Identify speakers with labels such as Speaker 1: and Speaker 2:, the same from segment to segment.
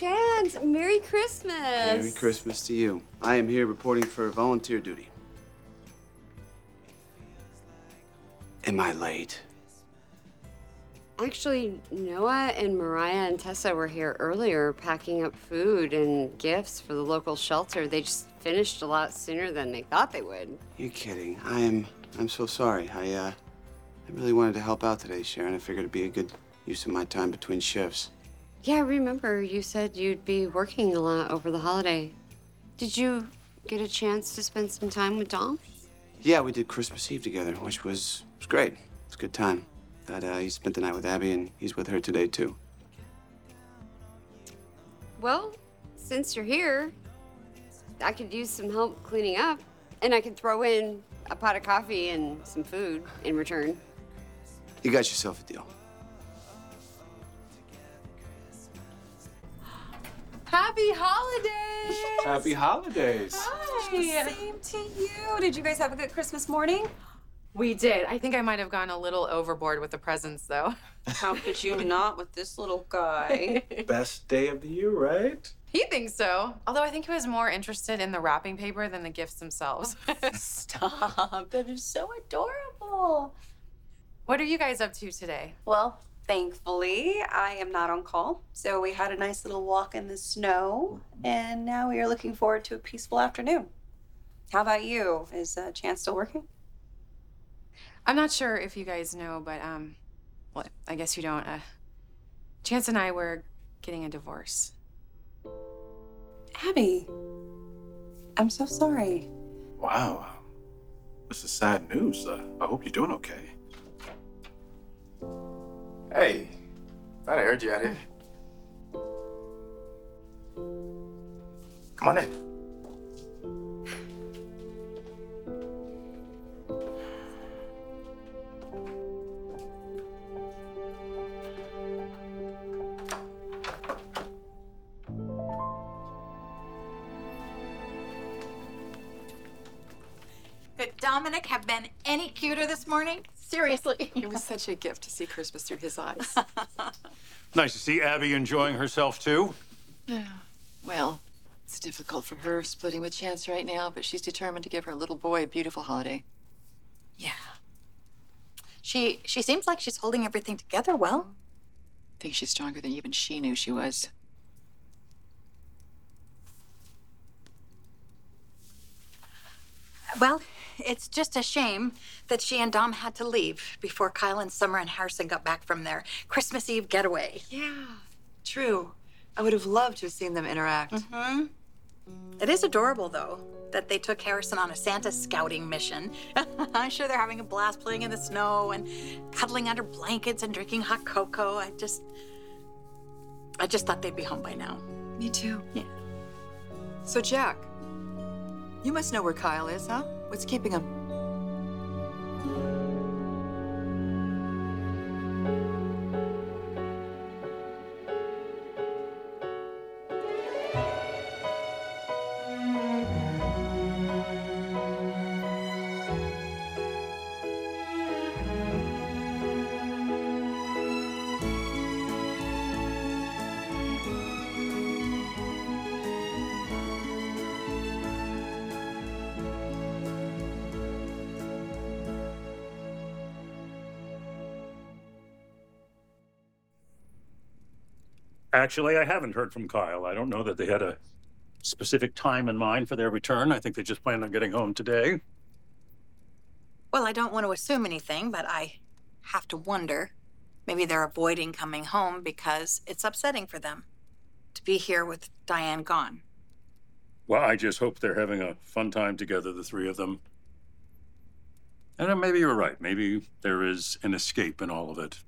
Speaker 1: Chance, Merry Christmas.
Speaker 2: Merry Christmas to you. I am here reporting for volunteer duty. Am I late?
Speaker 1: Actually, Noah and Mariah and Tessa were here earlier packing up food and gifts for the local shelter. They just finished a lot sooner than they thought they would.
Speaker 2: You're kidding. I am. I'm so sorry. I uh, I really wanted to help out today, Sharon. I figured it'd be a good use of my time between shifts.
Speaker 1: Yeah, remember you said you'd be working a lot over the holiday. Did you get a chance to spend some time with Dom?
Speaker 2: Yeah, we did Christmas Eve together, which was was great. It's a good time. That uh, he spent the night with Abby, and he's with her today too.
Speaker 1: Well, since you're here, I could use some help cleaning up, and I could throw in a pot of coffee and some food in return.
Speaker 2: You got yourself a deal.
Speaker 3: Happy holidays!
Speaker 4: Happy holidays.
Speaker 3: Hi.
Speaker 5: Same to you. Did you guys have a good Christmas morning?
Speaker 3: We did. I think I might have gone a little overboard with the presents, though.
Speaker 5: How could you not with this little guy?
Speaker 4: Best day of the year, right?
Speaker 3: He thinks so. Although I think he was more interested in the wrapping paper than the gifts themselves.
Speaker 5: Stop. That is so adorable.
Speaker 3: what are you guys up to today?
Speaker 5: Well, thankfully, I am not on call. So we had a nice little walk in the snow, and now we are looking forward to a peaceful afternoon. How about you? Is uh, Chance still working?
Speaker 3: I'm not sure if you guys know, but um, well, I guess you don't. Uh, Chance and I were getting a divorce.
Speaker 5: Abby, I'm so sorry.
Speaker 4: Wow. This is sad news. Uh, I hope you're doing okay. Hey, I heard you out here. Come on in.
Speaker 6: Could Dominic have been any cuter this morning? Seriously.
Speaker 7: It was such a gift to see Christmas through his eyes.
Speaker 8: Nice to see Abby enjoying herself too. Yeah.
Speaker 7: Well, it's difficult for her splitting with Chance right now, but she's determined to give her little boy a beautiful holiday.
Speaker 6: Yeah. She she seems like she's holding everything together well.
Speaker 7: I think she's stronger than even she knew she was.
Speaker 6: Well, it's just a shame that she and Dom had to leave before Kyle and Summer and Harrison got back from their Christmas Eve getaway.
Speaker 7: Yeah, true. I would have loved to have seen them interact.
Speaker 6: Mm-hmm. It is adorable, though, that they took Harrison on a Santa scouting mission. I'm sure they're having a blast playing in the snow and cuddling under blankets and drinking hot cocoa. I just. I just thought they'd be home by now.
Speaker 7: Me too.
Speaker 6: Yeah.
Speaker 7: So, Jack, you must know where Kyle is, huh? What's keeping him?
Speaker 8: Actually, I haven't heard from Kyle. I don't know that they had a specific time in mind for their return. I think they just planned on getting home today.
Speaker 6: Well, I don't want to assume anything, but I have to wonder. Maybe they're avoiding coming home because it's upsetting for them to be here with Diane gone.
Speaker 8: Well, I just hope they're having a fun time together, the three of them. And maybe you're right. Maybe there is an escape in all of it.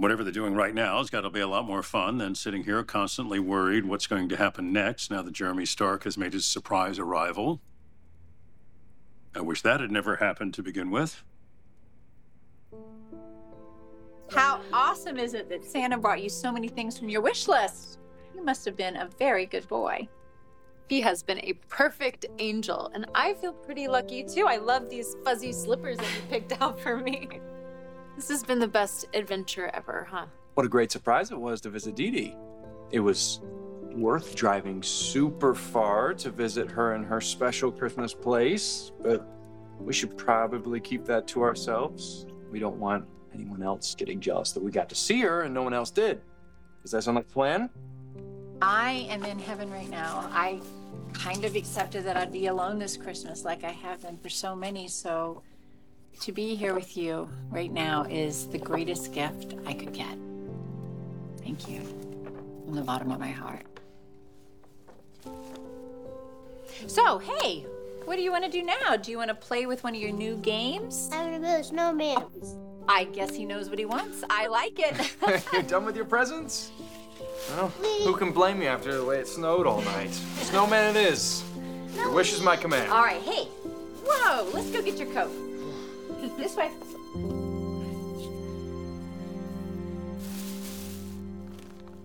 Speaker 8: Whatever they're doing right now has got to be a lot more fun than sitting here constantly worried what's going to happen next now that Jeremy Stark has made his surprise arrival. I wish that had never happened to begin with.
Speaker 9: How awesome is it that Santa brought you so many things from your wish list? You must have been a very good boy.
Speaker 10: He has been a perfect angel, and I feel pretty lucky too. I love these fuzzy slippers that you picked out for me. This has been the best adventure ever, huh?
Speaker 4: What a great surprise it was to visit Dee Dee.
Speaker 11: It was worth driving super far to visit her in her special Christmas place, but we should probably keep that to ourselves. We don't want anyone else getting jealous that we got to see her and no one else did. Does that sound like a plan?
Speaker 9: I am in heaven right now. I kind of accepted that I'd be alone this Christmas like I have been for so many, so to be here with you right now is the greatest gift I could get. Thank you from the bottom of my heart. So, hey, what do you want to do now? Do you want to play with one of your new games?
Speaker 12: I want to build a snowman.
Speaker 9: I guess he knows what he wants. I like it.
Speaker 11: You're done with your presents? Well, who can blame you after the way it snowed all night? Snowman it is. Your wish is my command.
Speaker 9: All right, hey. Whoa, let's go get your coat. This way.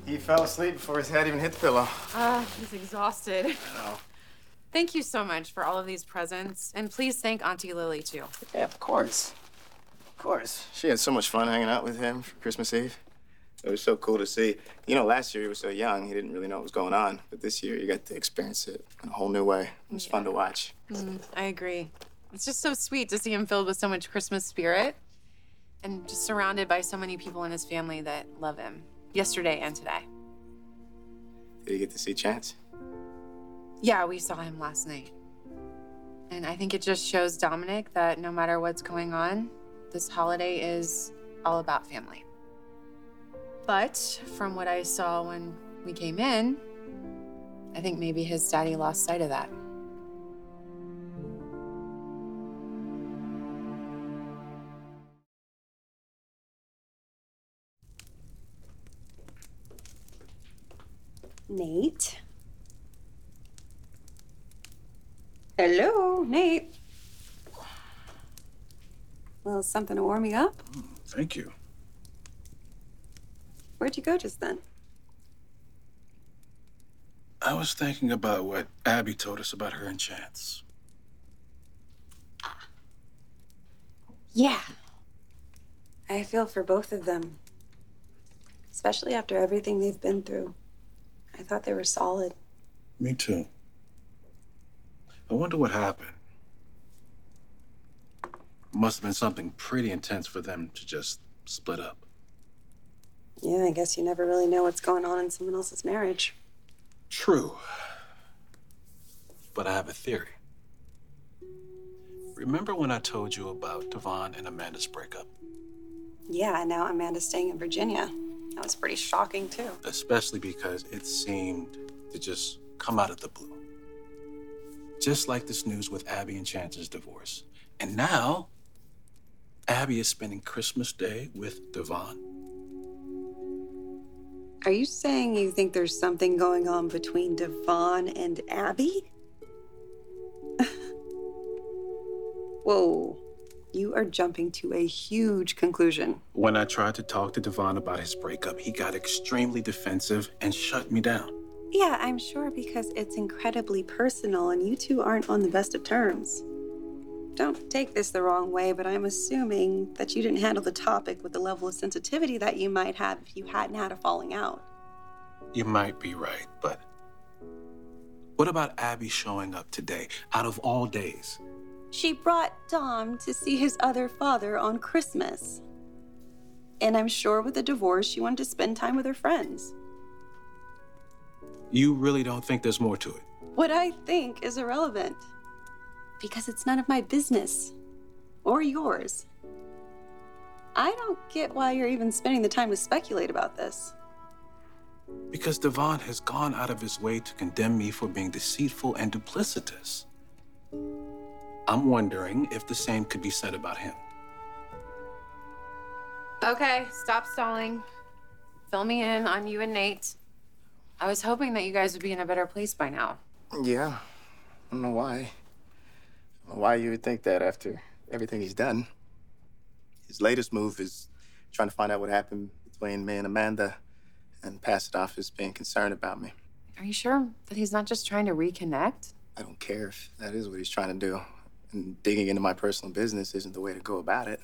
Speaker 13: He fell asleep before his head even hit the pillow.
Speaker 3: Ah, he's exhausted. Thank you so much for all of these presents. And please thank Auntie Lily, too.
Speaker 13: Yeah, of course. Of course. She had so much fun hanging out with him for Christmas Eve. It was so cool to see. You know, last year he was so young, he didn't really know what was going on. But this year, you got to experience it in a whole new way. It was fun to watch.
Speaker 3: Mm, I agree. It's just so sweet to see him filled with so much Christmas spirit and just surrounded by so many people in his family that love him yesterday and today.
Speaker 13: Did you get to see Chance?
Speaker 3: Yeah, we saw him last night. And I think it just shows Dominic that no matter what's going on, this holiday is all about family. But from what I saw when we came in, I think maybe his daddy lost sight of that.
Speaker 5: Nate. Hello, Nate. Well, something to warm you up?
Speaker 4: Mm, thank you.
Speaker 5: Where'd you go just then?
Speaker 4: I was thinking about what Abby told us about her and Chance.
Speaker 5: Yeah. I feel for both of them. Especially after everything they've been through. I thought they were solid.
Speaker 4: Me too. I wonder what happened. Must have been something pretty intense for them to just split up.
Speaker 5: Yeah, I guess you never really know what's going on in someone else's marriage.
Speaker 4: True. But I have a theory. Remember when I told you about Devon and Amanda's breakup?
Speaker 5: Yeah, and now Amanda's staying in Virginia. That was pretty shocking, too.
Speaker 4: Especially because it seemed to just come out of the blue. Just like this news with Abby and Chance's divorce. And now, Abby is spending Christmas Day with Devon.
Speaker 5: Are you saying you think there's something going on between Devon and Abby? Whoa. You are jumping to a huge conclusion.
Speaker 4: When I tried to talk to Devon about his breakup, he got extremely defensive and shut me down.
Speaker 5: Yeah, I'm sure because it's incredibly personal and you two aren't on the best of terms. Don't take this the wrong way, but I'm assuming that you didn't handle the topic with the level of sensitivity that you might have if you hadn't had a falling out.
Speaker 4: You might be right, but what about Abby showing up today, out of all days?
Speaker 5: She brought Dom to see his other father on Christmas. And I'm sure with the divorce, she wanted to spend time with her friends.
Speaker 4: You really don't think there's more to it?
Speaker 5: What I think is irrelevant. Because it's none of my business. Or yours. I don't get why you're even spending the time to speculate about this.
Speaker 4: Because Devon has gone out of his way to condemn me for being deceitful and duplicitous. I'm wondering if the same could be said about him.
Speaker 3: Okay, stop stalling. Fill me in on you and Nate. I was hoping that you guys would be in a better place by now.
Speaker 13: Yeah. I don't know why. I don't know why you would think that after everything he's done. His latest move is trying to find out what happened between me and Amanda and pass it off as being concerned about me.
Speaker 3: Are you sure that he's not just trying to reconnect?
Speaker 13: I don't care if that is what he's trying to do. And digging into my personal business isn't the way to go about it.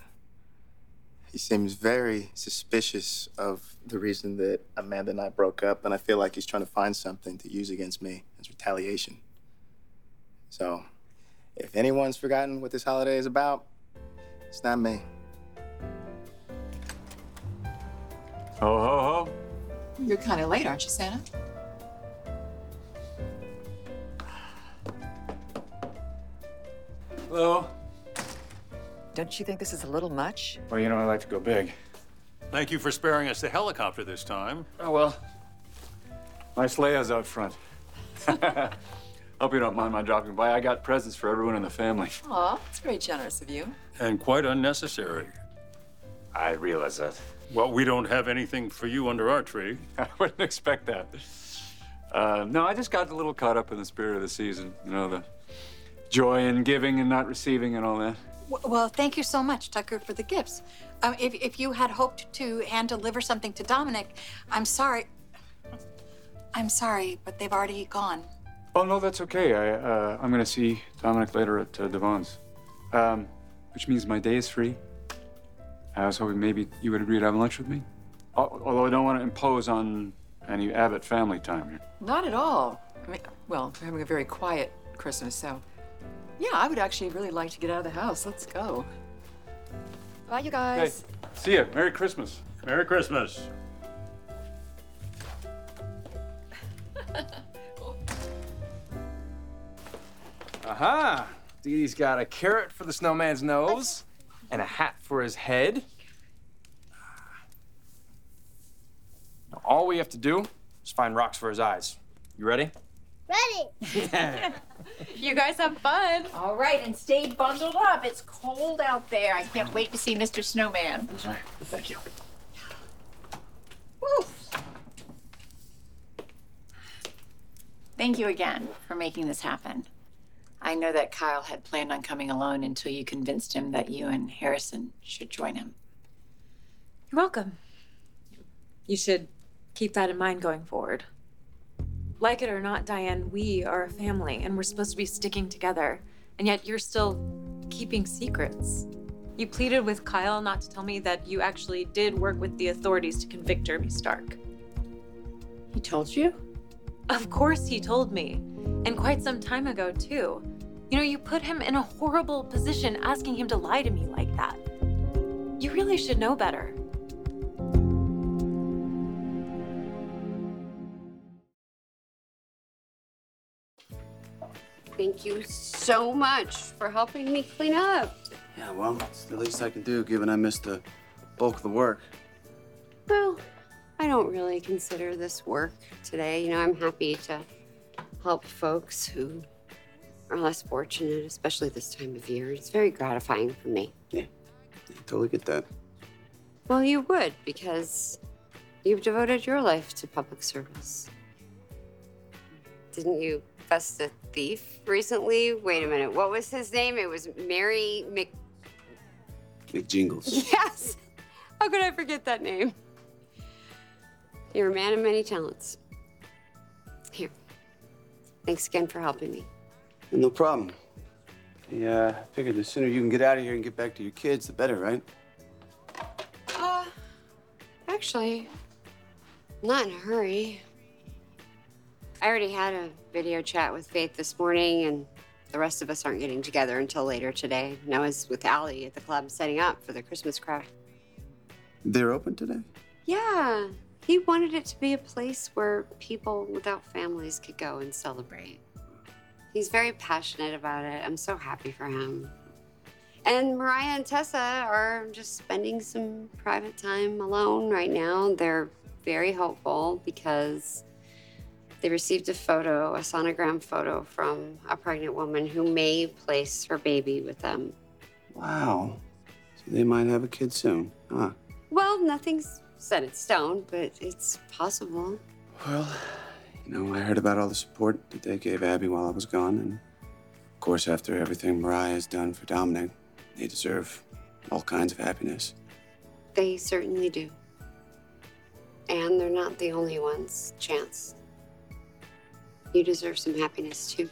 Speaker 13: he seems very suspicious of the reason that Amanda and I broke up, and I feel like he's trying to find something to use against me as retaliation. So, if anyone's forgotten what this holiday is about, it's not me.
Speaker 2: Ho, ho, ho.
Speaker 7: You're kind of late, aren't you, Santa?
Speaker 2: Hello.
Speaker 14: Don't you think this is a little much?
Speaker 2: Well, you know, I like to go big.
Speaker 8: Thank you for sparing us the helicopter this time.
Speaker 2: Oh, well. Nice layouts out front. Hope you don't mind my dropping by. I got presents for everyone in the family.
Speaker 7: Aw, that's very generous of you.
Speaker 8: And quite unnecessary.
Speaker 2: I realize that.
Speaker 8: Well, we don't have anything for you under our tree.
Speaker 2: I wouldn't expect that. Uh, no, I just got a little caught up in the spirit of the season. You know, the joy in giving and not receiving and all that.
Speaker 6: Well, thank you so much, Tucker, for the gifts. Um, if, if you had hoped to hand deliver something to Dominic, I'm sorry. I'm sorry, but they've already gone.
Speaker 2: Oh, no, that's okay. I, uh, I'm going to see Dominic later at uh, Devon's, um, which means my day is free. I was hoping maybe you would agree to have lunch with me. Although I don't want to impose on any Abbott family time here.
Speaker 7: Not at all. I mean, well, we're having a very quiet Christmas, so yeah, I would actually really like to get out of the house. Let's go. Bye, you
Speaker 2: Hey,
Speaker 7: guys.
Speaker 2: see ya. Merry Christmas.
Speaker 8: Merry Christmas.
Speaker 11: Aha! Dee Dee's got a carrot for the snowman's nose and a hat for his head. Now, all we have to do is find rocks for his eyes. You ready?
Speaker 10: Ready. you guys have fun.
Speaker 9: All right, and stay bundled up. It's cold out there. I can't wait to see Mr. Snowman.
Speaker 11: Sorry. Thank you.
Speaker 9: Thank you again for making this happen. I know that Kyle had planned on coming alone until you convinced him that you and Harrison should join him.
Speaker 10: You're welcome. You should keep that in mind going forward. Like it or not, Diane, we are a family and we're supposed to be sticking together. And yet you're still keeping secrets. You pleaded with Kyle not to tell me that you actually did work with the authorities to convict Jeremy Stark.
Speaker 9: He told you?
Speaker 10: Of course he told me. And quite some time ago, too. You know, you put him in a horrible position asking him to lie to me like that. You really should know better.
Speaker 1: Thank you so much for helping me clean up.
Speaker 15: Yeah, well, it's the least I can do given I missed the bulk of the work.
Speaker 1: Well, I don't really consider this work today. You know, I'm happy to help folks who are less fortunate, especially this time of year. It's very gratifying for me.
Speaker 15: Yeah, I totally get that.
Speaker 1: Well, you would because you've devoted your life to public service. Didn't you bust a thief recently? Wait a minute. What was his name? It was Mary Mc.
Speaker 15: McJingles.
Speaker 1: Yes. How could I forget that name? You're a man of many talents. Here. Thanks again for helping me.
Speaker 15: No problem. Yeah, I figured the sooner you can get out of here and get back to your kids, the better, right?
Speaker 1: Uh, actually, not in a hurry. I already had a video chat with Faith this morning, and the rest of us aren't getting together until later today. And I was with Allie at the club setting up for the Christmas crowd.
Speaker 15: They're open today?
Speaker 1: Yeah, he wanted it to be a place where people without families could go and celebrate. He's very passionate about it. I'm so happy for him. And Mariah and Tessa are just spending some private time alone right now. They're very hopeful because they received a photo, a sonogram photo from a pregnant woman who may place her baby with them.
Speaker 15: Wow. So they might have a kid soon, huh?
Speaker 1: Well, nothing's set in stone, but it's possible.
Speaker 15: Well, you know, I heard about all the support that they gave Abby while I was gone, and of course, after everything Mariah has done for Dominic, they deserve all kinds of happiness.
Speaker 1: They certainly do. And they're not the only ones, Chance. You deserve some happiness too.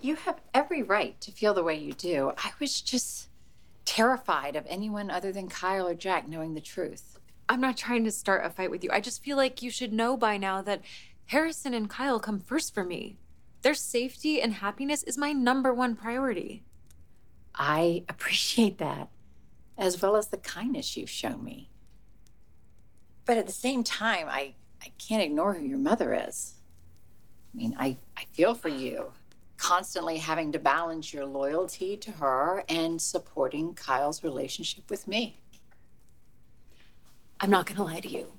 Speaker 9: You have every right to feel the way you do. I was just terrified of anyone other than Kyle or Jack knowing the truth.
Speaker 10: I'm not trying to start a fight with you. I just feel like you should know by now that Harrison and Kyle come first for me. Their safety and happiness is my number one priority.
Speaker 9: I appreciate that, as well as the kindness you've shown me. But at the same time, I, I can't ignore who your mother is. I mean, I, I feel for you, constantly having to balance your loyalty to her and supporting Kyle's relationship with me.
Speaker 10: I'm not gonna lie to you.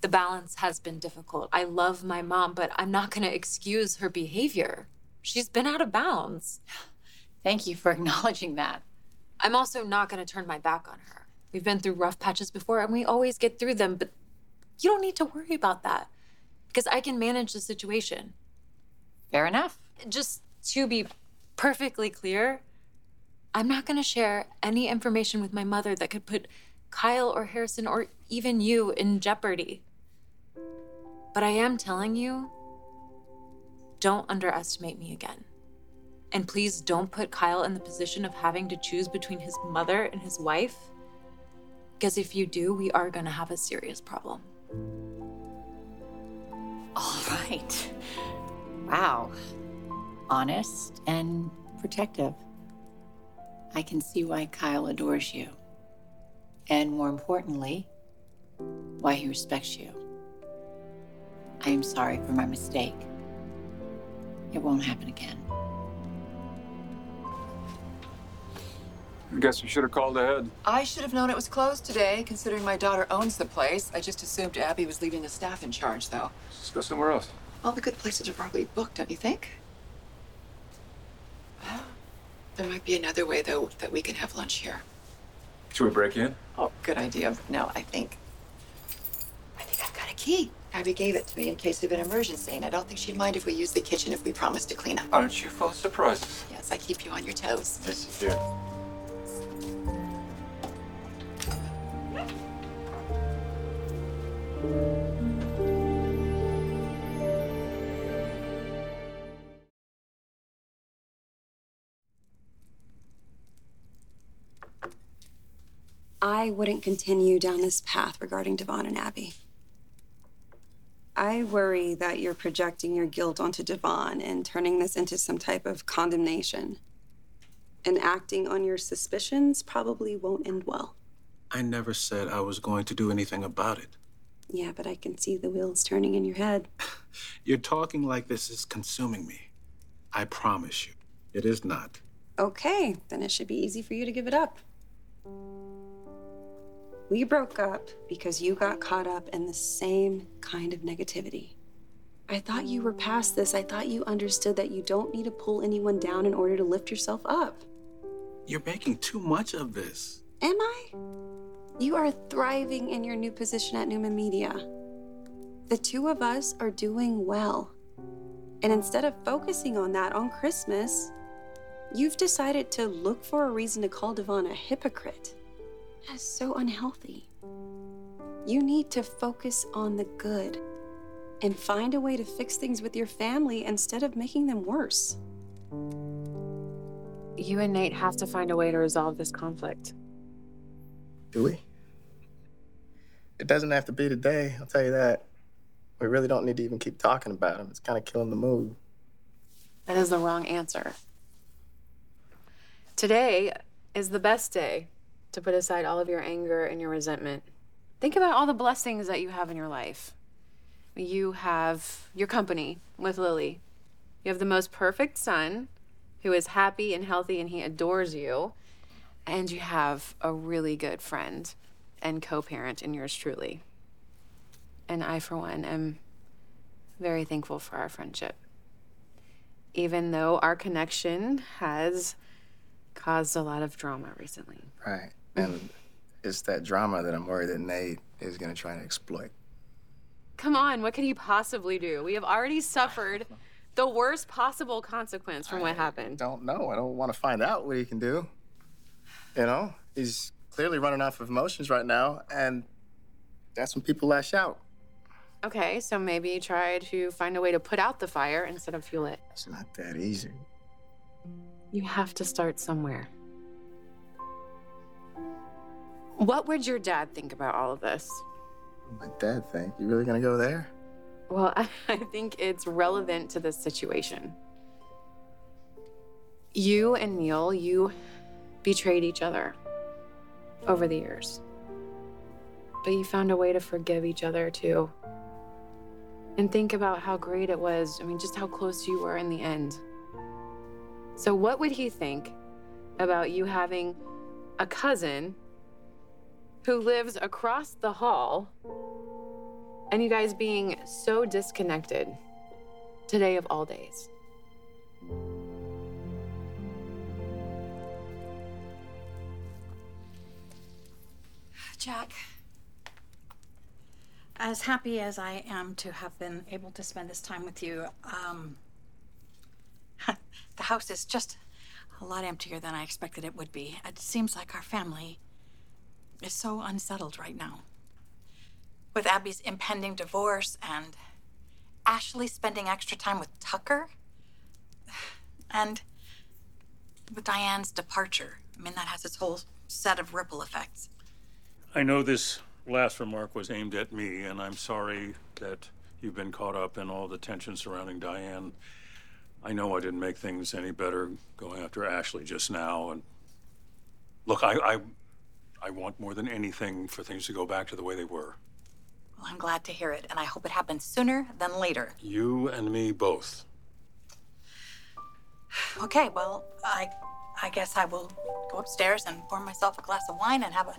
Speaker 10: The balance has been difficult. I love my mom, but I'm not gonna excuse her behavior. She's been out of bounds.
Speaker 9: Thank you for acknowledging that.
Speaker 10: I'm also not gonna turn my back on her. We've been through rough patches before and we always get through them, but you don't need to worry about that because I can manage the situation.
Speaker 9: Fair enough.
Speaker 10: Just to be perfectly clear, I'm not gonna share any information with my mother that could put Kyle or Harrison or even you in jeopardy. But I am telling you don't underestimate me again. And please don't put Kyle in the position of having to choose between his mother and his wife. Because if you do, we are going to have a serious problem.
Speaker 9: All right. Wow. Honest and protective. I can see why Kyle adores you. And more importantly, why he respects you. I am sorry for my mistake. It won't happen again.
Speaker 11: I guess we should have called ahead.
Speaker 7: I should have known it was closed today, considering my daughter owns the place. I just assumed Abby was leaving the staff in charge, though.
Speaker 11: Let's go somewhere else.
Speaker 7: All the good places are probably booked, don't you think? Well, there might be another way, though, that we can have lunch here.
Speaker 11: Should we break in?
Speaker 7: Oh, good idea. No, I think. I think I've got a key. Abby gave it to me in case of an emergency, and I don't think she'd mind if we use the kitchen if we promise to clean up.
Speaker 11: Aren't you full of surprises?
Speaker 7: Yes, I keep you on your toes.
Speaker 11: Yes, you do.
Speaker 5: I wouldn't continue down this path regarding Devon and Abby. I worry that you're projecting your guilt onto Devon and turning this into some type of condemnation. And acting on your suspicions probably won't end well.
Speaker 4: I never said I was going to do anything about it.
Speaker 5: Yeah, but I can see the wheels turning in your head.
Speaker 4: You're talking like this is consuming me. I promise you, it is not.
Speaker 5: Okay, then it should be easy for you to give it up. We broke up because you got caught up in the same kind of negativity. I thought you were past this. I thought you understood that you don't need to pull anyone down in order to lift yourself up.
Speaker 4: You're making too much of this.
Speaker 5: Am I? You are thriving in your new position at Newman Media. The two of us are doing well. And instead of focusing on that on Christmas, you've decided to look for a reason to call Devon a hypocrite. That's so unhealthy. You need to focus on the good and find a way to fix things with your family instead of making them worse.
Speaker 10: You and Nate have to find a way to resolve this conflict.
Speaker 13: Do we? It doesn't have to be today, I'll tell you that. We really don't need to even keep talking about him. It's kind of killing the mood.
Speaker 3: That is the wrong answer. Today is the best day to put aside all of your anger and your resentment. Think about all the blessings that you have in your life. You have your company with Lily. You have the most perfect son who is happy and healthy and he adores you. And you have a really good friend and co parent in yours truly. And I, for one, am very thankful for our friendship. Even though our connection has caused a lot of drama recently.
Speaker 13: Right. And it's that drama that I'm worried that Nate is going to try to exploit.
Speaker 3: Come on, what could he possibly do? We have already suffered the worst possible consequence from what happened.
Speaker 13: Don't know. I don't want to find out what he can do. You know, he's clearly running off of emotions right now, and that's when people lash out.
Speaker 3: Okay, so maybe try to find a way to put out the fire instead of fuel it.
Speaker 13: It's not that easy.
Speaker 3: You have to start somewhere. What would your dad think about all of this?
Speaker 13: What would my dad think you really gonna go there?
Speaker 3: Well, I, I think it's relevant to this situation. You and Neil, you betrayed each other over the years. But you found a way to forgive each other too. And think about how great it was. I mean, just how close you were in the end. So, what would he think about you having a cousin who lives across the hall and you guys being so disconnected today of all days?
Speaker 6: Jack, as happy as I am to have been able to spend this time with you, um, the house is just a lot emptier than I expected it would be. It seems like our family is so unsettled right now. With Abby's impending divorce and Ashley spending extra time with Tucker, and with Diane's departure. I mean, that has its whole set of ripple effects.
Speaker 8: I know this last remark was aimed at me, and I'm sorry that you've been caught up in all the tension surrounding Diane. I know I didn't make things any better going after Ashley just now. And look, I, I, I want more than anything for things to go back to the way they were.
Speaker 6: Well, I'm glad to hear it, and I hope it happens sooner than later.
Speaker 8: You and me both.
Speaker 6: Okay, well, I I guess I will go upstairs and pour myself a glass of wine and have a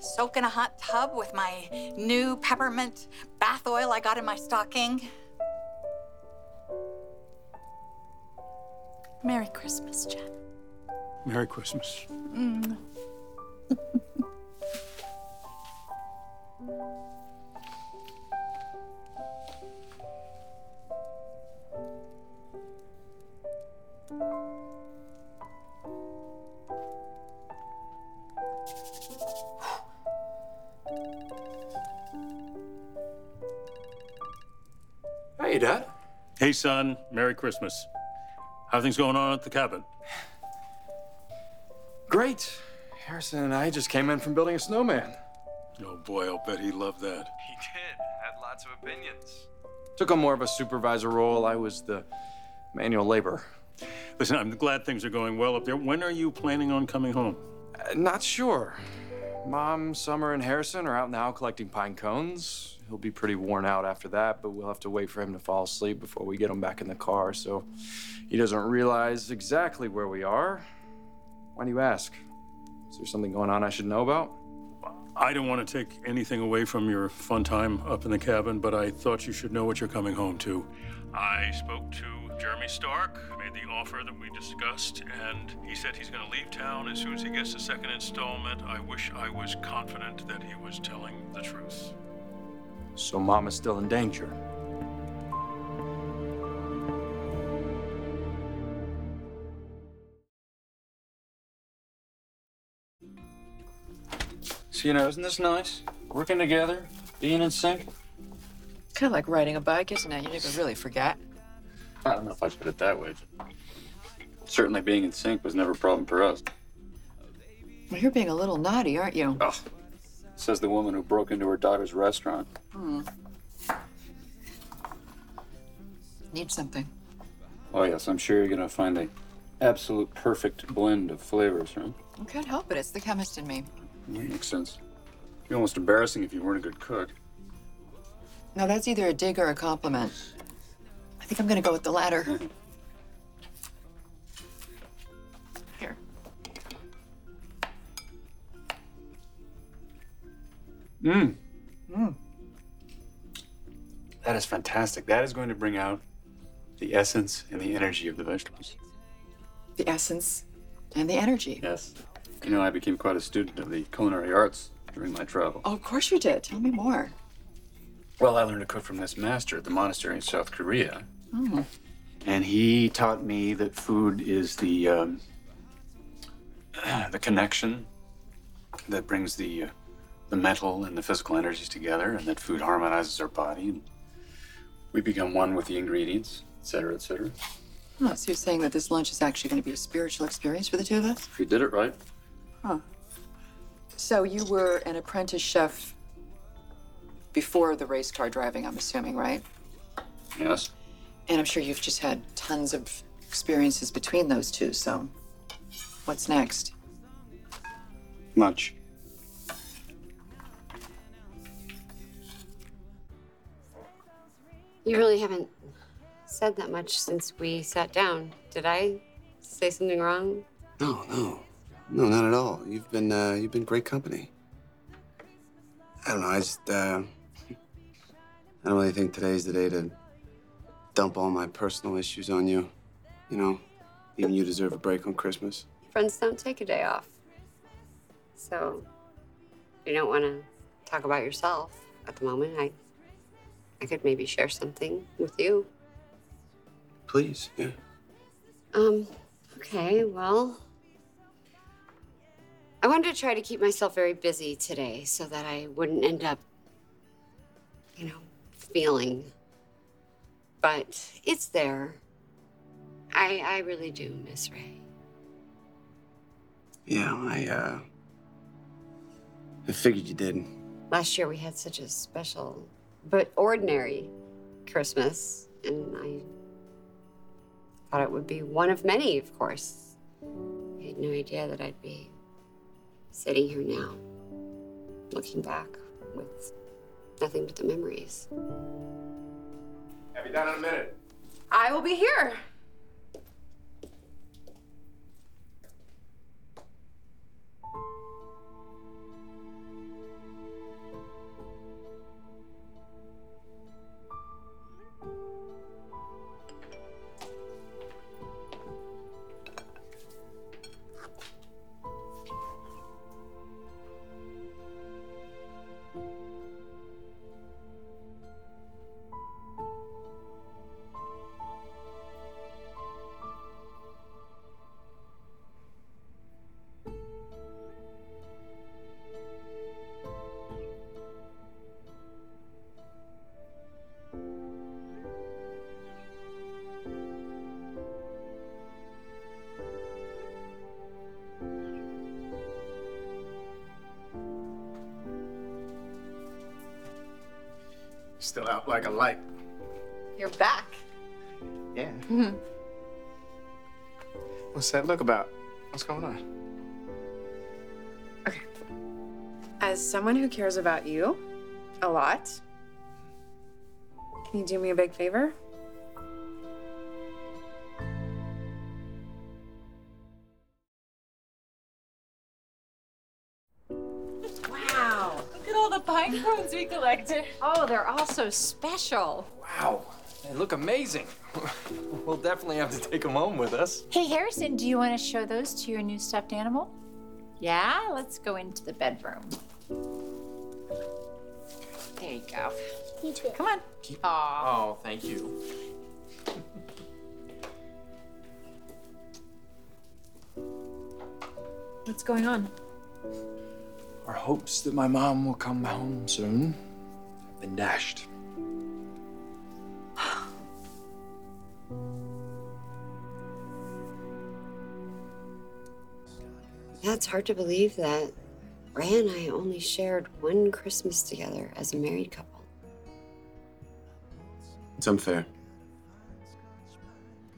Speaker 6: soak in a hot tub with my new peppermint bath oil I got in my stocking. Merry Christmas, Jen.
Speaker 8: Merry Christmas.
Speaker 6: Mm.
Speaker 11: Dad.
Speaker 8: Hey, son. Merry Christmas. How things going on at the cabin?
Speaker 11: Great. Harrison and I just came in from building a snowman.
Speaker 8: Oh boy, I'll bet he loved that.
Speaker 11: He did. Had lots of opinions. Took on more of a supervisor role. I was the manual labor.
Speaker 8: Listen, I'm glad things are going well up there. When are you planning on coming home?
Speaker 11: Uh, not sure. Mom, Summer, and Harrison are out now collecting pine cones. He'll be pretty worn out after that, but we'll have to wait for him to fall asleep before we get him back in the car, so he doesn't realize exactly where we are. Why do you ask? Is there something going on I should know about?
Speaker 8: I don't want to take anything away from your fun time up in the cabin, but I thought you should know what you're coming home to. I spoke to Jeremy Stark, made the offer that we discussed, and he said he's going to leave town as soon as he gets the second installment. I wish I was confident that he was telling the truth.
Speaker 11: So Mom is still in danger.
Speaker 2: So, you know, isn't this nice? Working together, being in sync.
Speaker 7: Kind of like riding a bike, isn't it? You never really forget.
Speaker 2: I don't know if I put it that way. Certainly being in sync was never a problem for us.
Speaker 7: Well, you're being a little naughty, aren't you?
Speaker 2: Oh, says the woman who broke into her daughter's restaurant.
Speaker 7: Hmm. Need something.
Speaker 2: Oh, yes, I'm sure you're going to find a absolute perfect blend of flavors, right?
Speaker 7: I can't help it. It's the chemist in me.
Speaker 2: Makes sense. It'd be almost embarrassing if you weren't a good cook.
Speaker 7: Now, that's either a dig or a compliment. I think I'm gonna go with the latter.
Speaker 2: Mmm.
Speaker 7: Mm.
Speaker 2: That is fantastic. That is going to bring out the essence and the energy of the vegetables.
Speaker 7: The essence and the energy.
Speaker 2: Yes. You know, I became quite a student of the culinary arts during my travel.
Speaker 7: Oh, of course you did. Tell me more.
Speaker 2: Well, I learned to cook from this master at the monastery in South Korea.
Speaker 7: Oh.
Speaker 2: And he taught me that food is the um, the connection that brings the uh, the mental and the physical energies together, and that food harmonizes our body, and we become one with the ingredients, et cetera, et cetera.
Speaker 7: Oh, so you're saying that this lunch is actually going to be a spiritual experience for the two of us?
Speaker 2: If we did it right.
Speaker 7: Huh. So you were an apprentice chef before the race car driving, I'm assuming, right?
Speaker 2: Yes.
Speaker 7: And I'm sure you've just had tons of experiences between those two, so what's next?
Speaker 2: Much.
Speaker 1: You really haven't said that much since we sat down. Did I say something wrong?
Speaker 15: No, no, no, not at all. You've been uh, you've been great company. I don't know. I just uh, I don't really think today's the day to dump all my personal issues on you. You know, even you deserve a break on Christmas.
Speaker 1: Friends don't take a day off. So, you don't want to talk about yourself at the moment. I, I could maybe share something with you.
Speaker 15: Please, yeah.
Speaker 1: Um, okay, well, I wanted to try to keep myself very busy today so that I wouldn't end up, you know, feeling. But it's there. I I really do miss Ray.
Speaker 15: Yeah, I uh, I figured you did.
Speaker 1: Last year we had such a special but ordinary Christmas, and I thought it would be one of many, of course. I had no idea that I'd be sitting here now, looking back with nothing but the memories.
Speaker 16: Have you done in a minute?
Speaker 3: I will be here.
Speaker 13: Still out like a light.
Speaker 3: You're back.
Speaker 13: Yeah.
Speaker 3: Mhm.
Speaker 13: What's that look about? What's going on? Okay.
Speaker 3: As someone who cares about you a lot, can you do me a big favor?
Speaker 9: At all cones we collected. Oh, they're all so special.
Speaker 16: Wow, they look amazing. we'll definitely have to take them home with us.
Speaker 9: Hey, Harrison, do you want to show those to your new stuffed animal? Yeah, let's go into the bedroom. There you go. You too. Come on. Aw.
Speaker 16: Oh, thank you.
Speaker 10: What's going on?
Speaker 11: Our hopes that my mom will come home soon have been dashed.
Speaker 1: Yeah, it's hard to believe that Ray and I only shared one Christmas together as a married couple.
Speaker 15: It's unfair.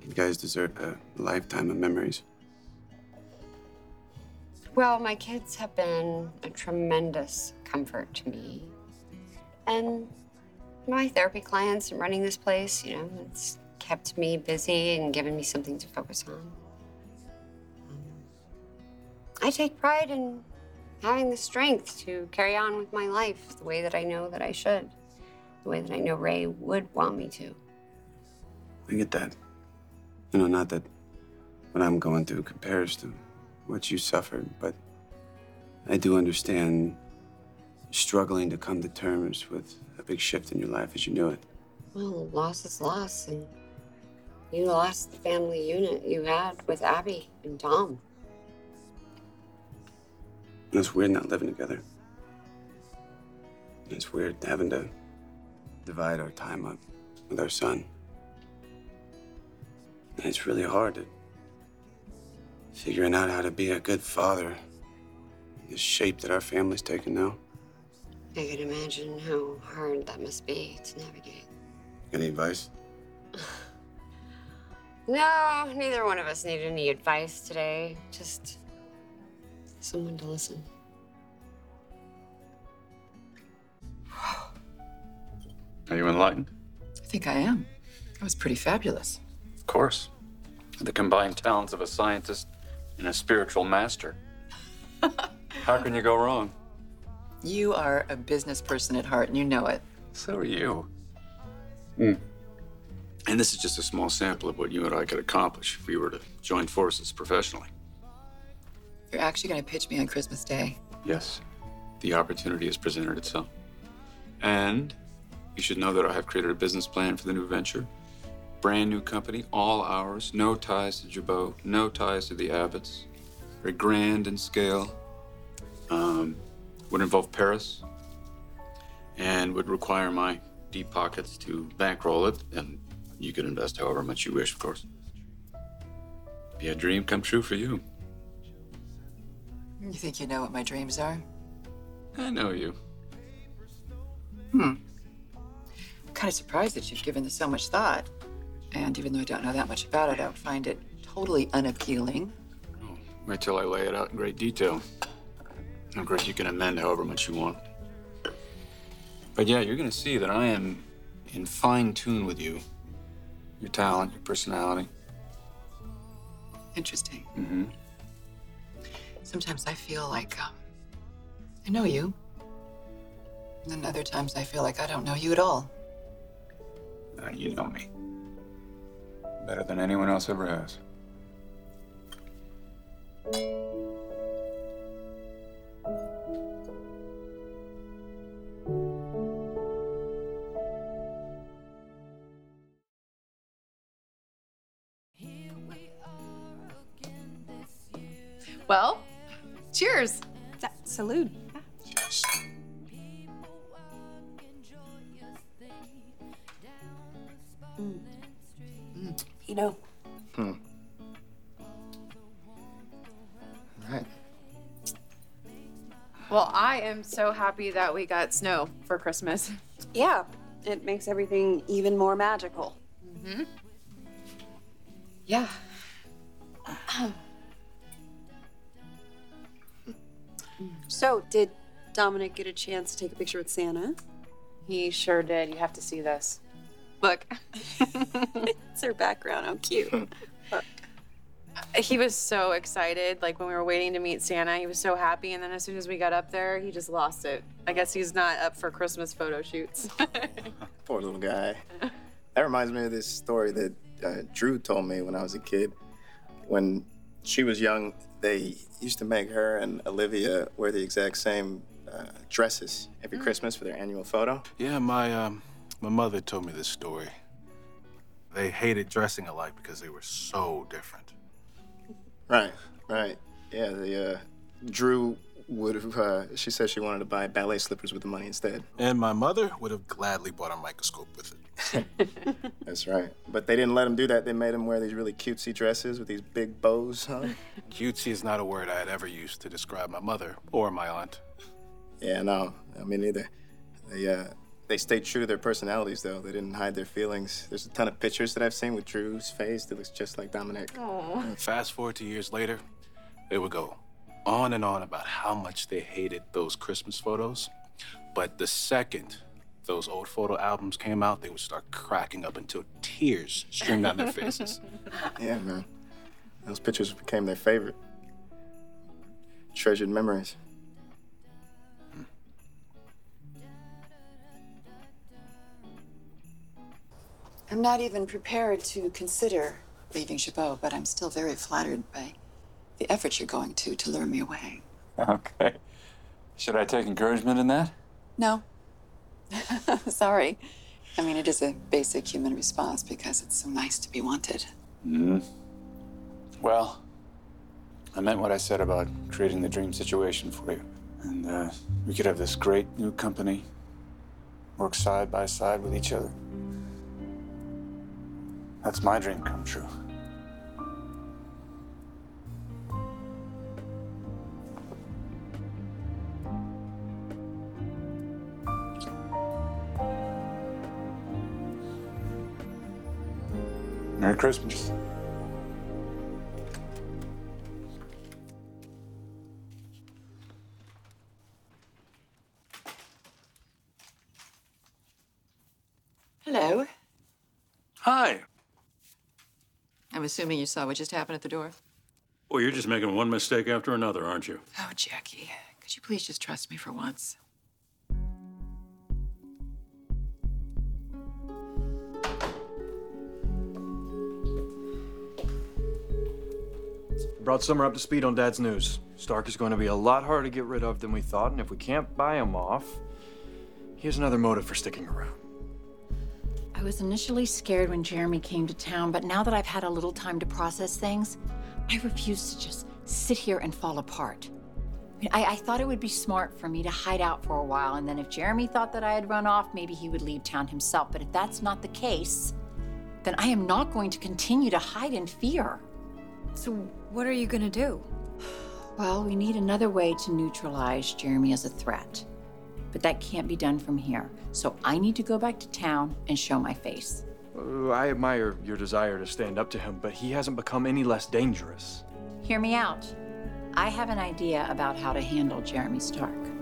Speaker 15: You guys deserve a lifetime of memories.
Speaker 1: Well, my kids have been a tremendous comfort to me. And my therapy clients and running this place, you know, it's kept me busy and given me something to focus on. I take pride in having the strength to carry on with my life the way that I know that I should, the way that I know Ray would want me to.
Speaker 15: I get that. You know, not that what I'm going through compares to what you suffered, but I do understand struggling to come to terms with a big shift in your life as you knew it.
Speaker 1: Well, loss is loss, and you lost the family unit you had with Abby and Dom.
Speaker 15: And it's weird not living together. It's weird having to divide our time up with our son. And it's really hard to figuring out how to be a good father the shape that our family's taken now.
Speaker 1: I can imagine how hard that must be to navigate.
Speaker 15: Any advice?
Speaker 1: No, neither one of us need any advice today. Just someone to listen.
Speaker 2: Are you enlightened?
Speaker 7: I think I am. That was pretty fabulous.
Speaker 2: Of course. The combined talents of a scientist and a spiritual master. How can you go wrong?
Speaker 7: You are a business person at heart, and you know it.
Speaker 2: So are you. Hmm. And this is just a small sample of what you and I could accomplish if we were to join forces professionally.
Speaker 7: You're actually going to pitch me on Christmas Day.
Speaker 2: Yes, the opportunity has presented itself. And you should know that I have created a business plan for the new venture. Brand new company, all ours, no ties to Jabot, no ties to the Abbotts. Very grand in scale. Um, would involve Paris and would require my deep pockets to bankroll it. And you could invest however much you wish, of course. Be a dream come true for you.
Speaker 7: You think you know what my dreams are?
Speaker 2: I know you.
Speaker 7: Hmm. I'm kind of surprised that you've given this so much thought. And even though I don't know that much about it, I would find it totally unappealing.
Speaker 2: Wait till I lay it out in great detail. Of course, you can amend however much you want. But yeah, you're going to see that I am in fine tune with you. Your talent, your personality.
Speaker 7: Interesting.
Speaker 2: Mm-hmm.
Speaker 7: Sometimes I feel like um, I know you. And then other times I feel like I don't know you at all.
Speaker 2: Uh, you know me. Better than anyone else ever has.
Speaker 3: Well, cheers.
Speaker 5: Salute. You know,
Speaker 13: Hmm. Right.
Speaker 3: Well, I am so happy that we got snow for Christmas.
Speaker 5: yeah, it makes everything even more magical.
Speaker 3: Mm-hmm. Yeah.
Speaker 5: So, did Dominic get a chance to take a picture with Santa?
Speaker 3: He sure did. You have to see this. Look.
Speaker 5: it's her background. How cute.
Speaker 3: He was so excited. Like when we were waiting to meet Santa, he was so happy. And then as soon as we got up there, he just lost it. I guess he's not up for Christmas photo shoots.
Speaker 13: Poor little guy. That reminds me of this story that uh, Dru told me when I was a kid. When she was young, they used to make her and Olivia wear the exact same uh, dresses every Christmas for their annual photo.
Speaker 4: Yeah, my um, my mother told me this story. They hated dressing alike because they were so different.
Speaker 13: Right, right. Yeah, the uh, Dru would have. Uh, she said she wanted to buy ballet slippers with the money instead.
Speaker 4: And my mother would have gladly bought a microscope with it.
Speaker 13: That's right. But they didn't let him do that. They made him wear these really cutesy dresses with these big bows. Huh?
Speaker 4: Cutesy is not a word I had ever used to describe my mother or my aunt.
Speaker 13: Yeah, no, I mean neither. They uh, they stayed true to their personalities though. They didn't hide their feelings. There's a ton of pictures that I've seen with Dru's face that looks just like Dominic.
Speaker 4: And Fast forward to years later, they would go on and on about how much they hated those Christmas photos. But the second those old photo albums came out, they would start cracking up until tears streamed down their faces.
Speaker 13: Yeah, man. Those pictures became their favorite. Treasured memories.
Speaker 7: I'm not even prepared to consider leaving Jabot, but I'm still very flattered by the effort you're going to to lure me away.
Speaker 2: Okay. Should I take encouragement in that?
Speaker 7: No. Sorry. I mean, it is a basic human response because it's so nice to be wanted.
Speaker 2: hmm Well, I meant what I said about creating the dream situation for you. And uh, we could have this great new company, work side by side with each other. That's my dream come true. Merry Christmas.
Speaker 7: Assuming you saw what just happened at the door.
Speaker 8: Well, you're just making one mistake after another, aren't you?
Speaker 7: Oh, Jackie, could you please just trust me for once?
Speaker 11: Brought Summer up to speed on Dad's news. Stark is going to be a lot harder to get rid of than we thought, and if we can't buy him off, here's another motive for sticking around.
Speaker 9: I was initially scared when Jeremy came to town, but now that I've had a little time to process things, I refuse to just sit here and fall apart. I, I, thought it would be smart for me to hide out for a while, and then if Jeremy thought that I had run off, maybe he would leave town himself. But if that's not the case, then I am not going to continue to hide in fear.
Speaker 10: So, what are you gonna do?
Speaker 9: Well, we need another way to neutralize Jeremy as a threat. But that can't be done from here. So I need to go back to town and show my face.
Speaker 11: Uh, I admire your desire to stand up to him, but he hasn't become any less dangerous.
Speaker 9: Hear me out. I have an idea about how to handle Jeremy Stark.